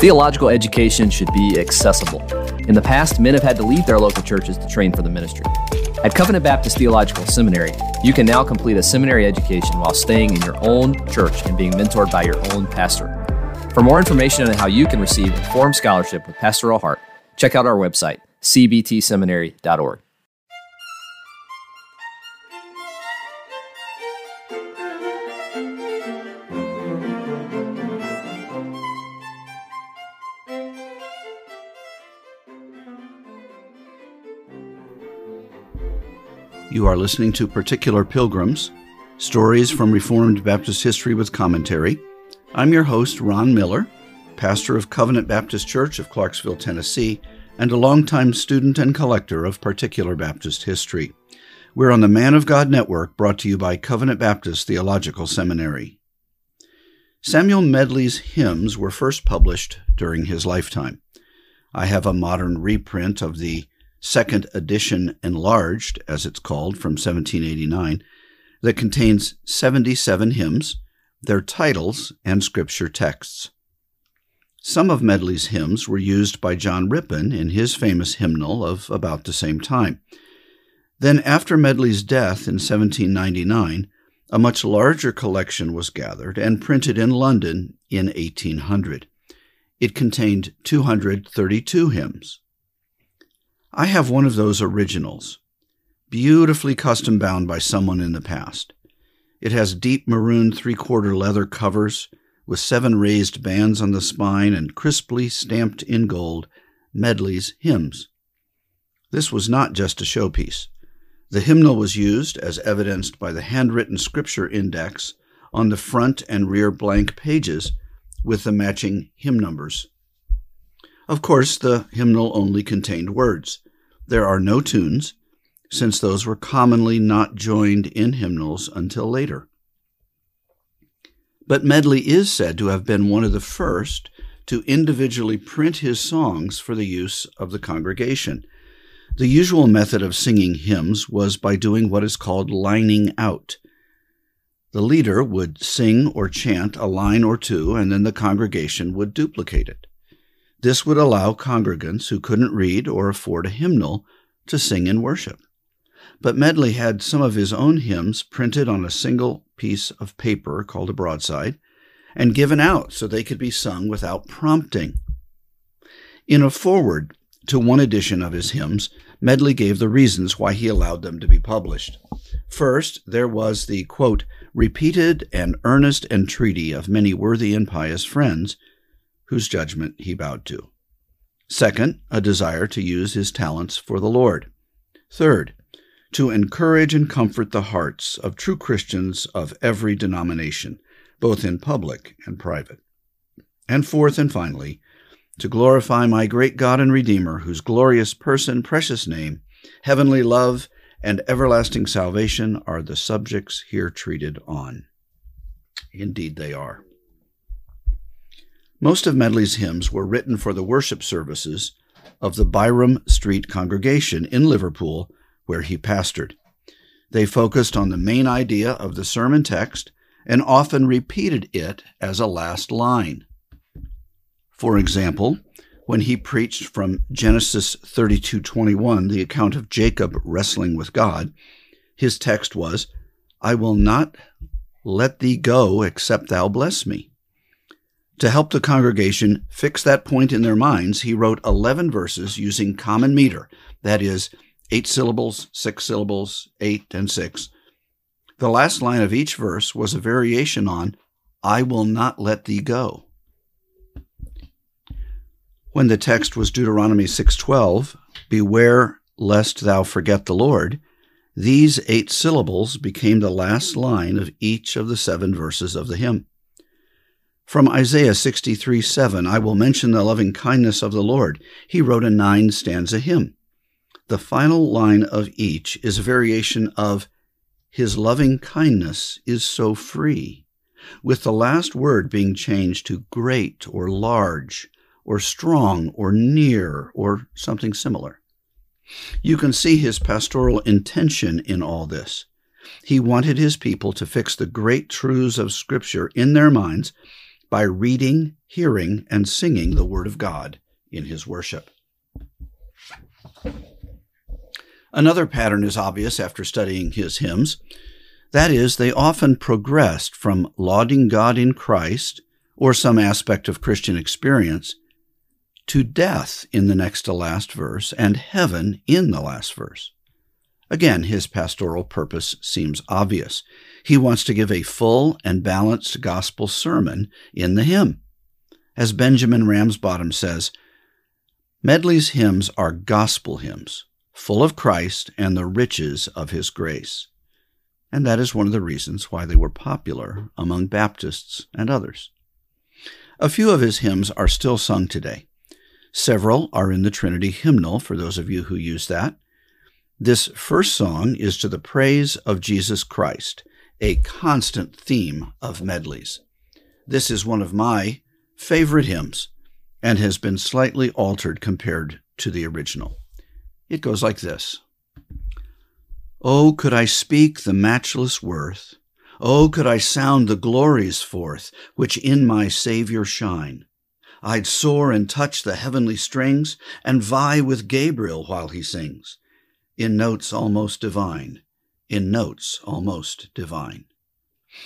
Theological education should be accessible. In the past, men have had to leave their local churches to train for the ministry. At Covenant Baptist Theological Seminary, you can now complete a seminary education while staying in your own church and being mentored by your own pastor. For more information on how you can receive informed scholarship with pastoral heart, check out our website, cbtseminary.org. You are listening to Particular Pilgrims, stories from Reformed Baptist history with commentary. I'm your host, Ron Miller, pastor of Covenant Baptist Church of Clarksville, Tennessee, and a longtime student and collector of Particular Baptist history. We're on the Man of God Network, brought to you by Covenant Baptist Theological Seminary. Samuel Medley's hymns were first published during his lifetime. I have a modern reprint of the second edition enlarged, as it's called, from 1789, that contains 77 hymns, their titles, and scripture texts. Some of Medley's hymns were used by John Rippon in his famous hymnal of about the same time. Then, after Medley's death in 1799, a much larger collection was gathered and printed in London in 1800. It contained 232 hymns. I have one of those originals, beautifully custom bound by someone in the past. It has deep maroon three quarter leather covers with seven raised bands on the spine and crisply stamped in gold Medley's hymns. This was not just a showpiece. The hymnal was used, as evidenced by the handwritten scripture index on the front and rear blank pages with the matching hymn numbers. Of course, the hymnal only contained words. There are no tunes, since those were commonly not joined in hymnals until later. But Medley is said to have been one of the first to individually print his songs for the use of the congregation. The usual method of singing hymns was by doing what is called lining out. The leader would sing or chant a line or two, and then the congregation would duplicate it. This would allow congregants who couldn't read or afford a hymnal to sing in worship. But Medley had some of his own hymns printed on a single piece of paper called a broadside and given out so they could be sung without prompting. In a foreword to one edition of his hymns, Medley gave the reasons why he allowed them to be published. First, there was the quote, repeated and earnest entreaty of many worthy and pious friends whose judgment he bowed to. Second, a desire to use his talents for the Lord. Third, to encourage and comfort the hearts of true Christians of every denomination, both in public and private. And fourth and finally, to glorify my great God and Redeemer, whose glorious person, precious name, heavenly love, and everlasting salvation are the subjects here treated on. Indeed, they are. Most of Medley's hymns were written for the worship services of the Byrom Street congregation in Liverpool, where he pastored. They focused on the main idea of the sermon text and often repeated it as a last line. For example, when he preached from Genesis 32:21, the account of Jacob wrestling with God, his text was, "I will not let thee go except thou bless me." To help the congregation fix that point in their minds, he wrote 11 verses using common meter, that is, eight syllables, six syllables, eight, and six. The last line of each verse was a variation on, I will not let thee go. When the text was Deuteronomy 6:12, beware lest thou forget the Lord, these eight syllables became the last line of each of the seven verses of the hymn. From Isaiah 63 7, I will mention the loving kindness of the Lord. He wrote a nine stanza hymn. The final line of each is a variation of His loving kindness is so free, with the last word being changed to great or large or strong or near or something similar. You can see his pastoral intention in all this. He wanted his people to fix the great truths of Scripture in their minds by reading, hearing, and singing the Word of God in his worship. Another pattern is obvious after studying his hymns. That is, they often progressed from lauding God in Christ or some aspect of Christian experience to death in the next to last verse and heaven in the last verse. Again, his pastoral purpose seems obvious. He wants to give a full and balanced gospel sermon in the hymn. As Benjamin Ramsbottom says, Medley's hymns are gospel hymns, full of Christ and the riches of his grace. And that is one of the reasons why they were popular among Baptists and others. A few of his hymns are still sung today. Several are in the Trinity hymnal for those of you who use that. This first song is to the praise of Jesus Christ, a constant theme of Medley's. This is one of my favorite hymns and has been slightly altered compared to the original. It goes like this Oh, could I speak the matchless worth? Oh, could I sound the glories forth which in my Savior shine? I'd soar and touch the heavenly strings and vie with Gabriel while he sings in notes almost divine, in notes almost divine.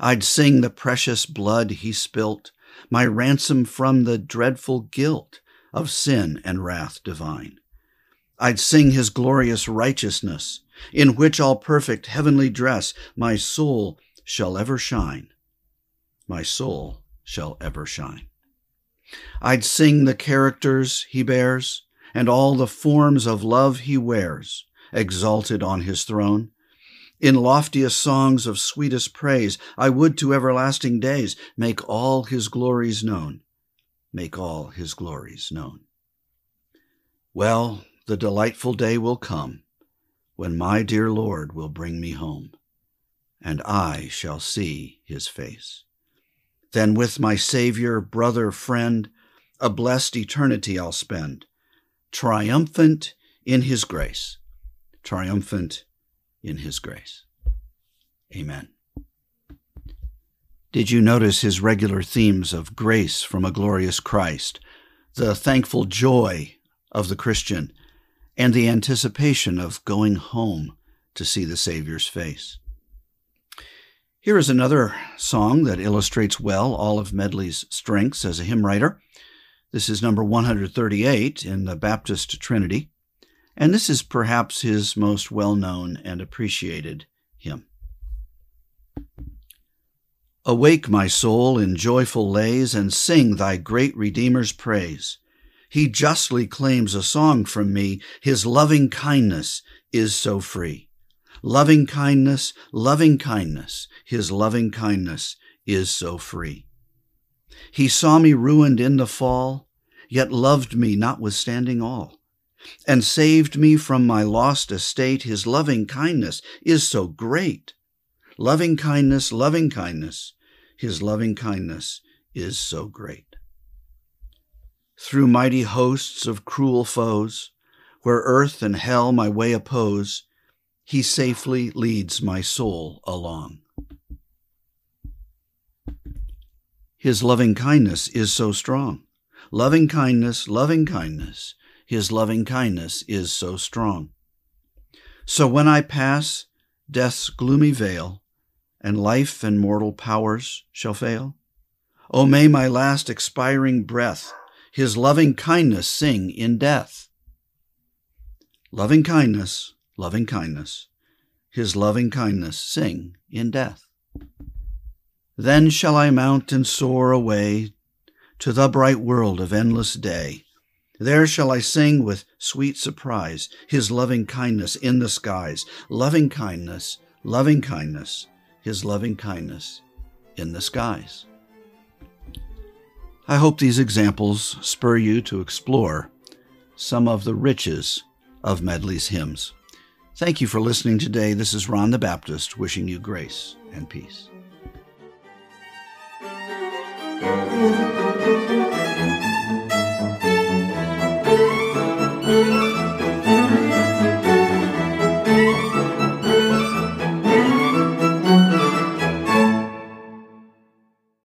I'd sing the precious blood he spilt, my ransom from the dreadful guilt of sin and wrath divine. I'd sing his glorious righteousness, in which all perfect heavenly dress my soul shall ever shine. My soul shall ever shine. I'd sing the characters he bears, and all the forms of love he wears, exalted on his throne. In loftiest songs of sweetest praise, I would to everlasting days make all his glories known. Make all his glories known. Well, the delightful day will come when my dear Lord will bring me home, and I shall see his face. Then with my Savior, brother, friend, a blessed eternity I'll spend, triumphant in his grace triumphant in his grace. Amen. Did you notice his regular themes of grace from a glorious Christ, the thankful joy of the Christian, and the anticipation of going home to see the Savior's face? Here is another song that illustrates well all of Medley's strengths as a hymn writer. This is number 138 in the Baptist Trinity and this is perhaps his most well known and appreciated hymn. Awake, my soul, in joyful lays, and sing thy great Redeemer's praise. He justly claims a song from me, his loving kindness is so free. Loving kindness, loving kindness, his loving kindness is so free. He saw me ruined in the fall, yet loved me notwithstanding all and saved me from my lost estate. His loving kindness is so great. Loving kindness, loving kindness, his loving kindness is so great. Through mighty hosts of cruel foes, where earth and hell my way oppose, he safely leads my soul along. His loving kindness is so strong. Loving kindness, loving kindness, his loving kindness is so strong. So when I pass death's gloomy veil, and life and mortal powers shall fail, O oh, may my last expiring breath his loving kindness sing in death. Loving kindness, loving kindness, his loving kindness sing in death. Then shall I mount and soar away to the bright world of endless day there shall I sing with sweet surprise his loving kindness in the skies, loving kindness, loving kindness, his loving kindness in the skies. I hope these examples spur you to explore some of the riches of Medley's hymns. Thank you for listening today. This is Ron the Baptist wishing you grace and peace.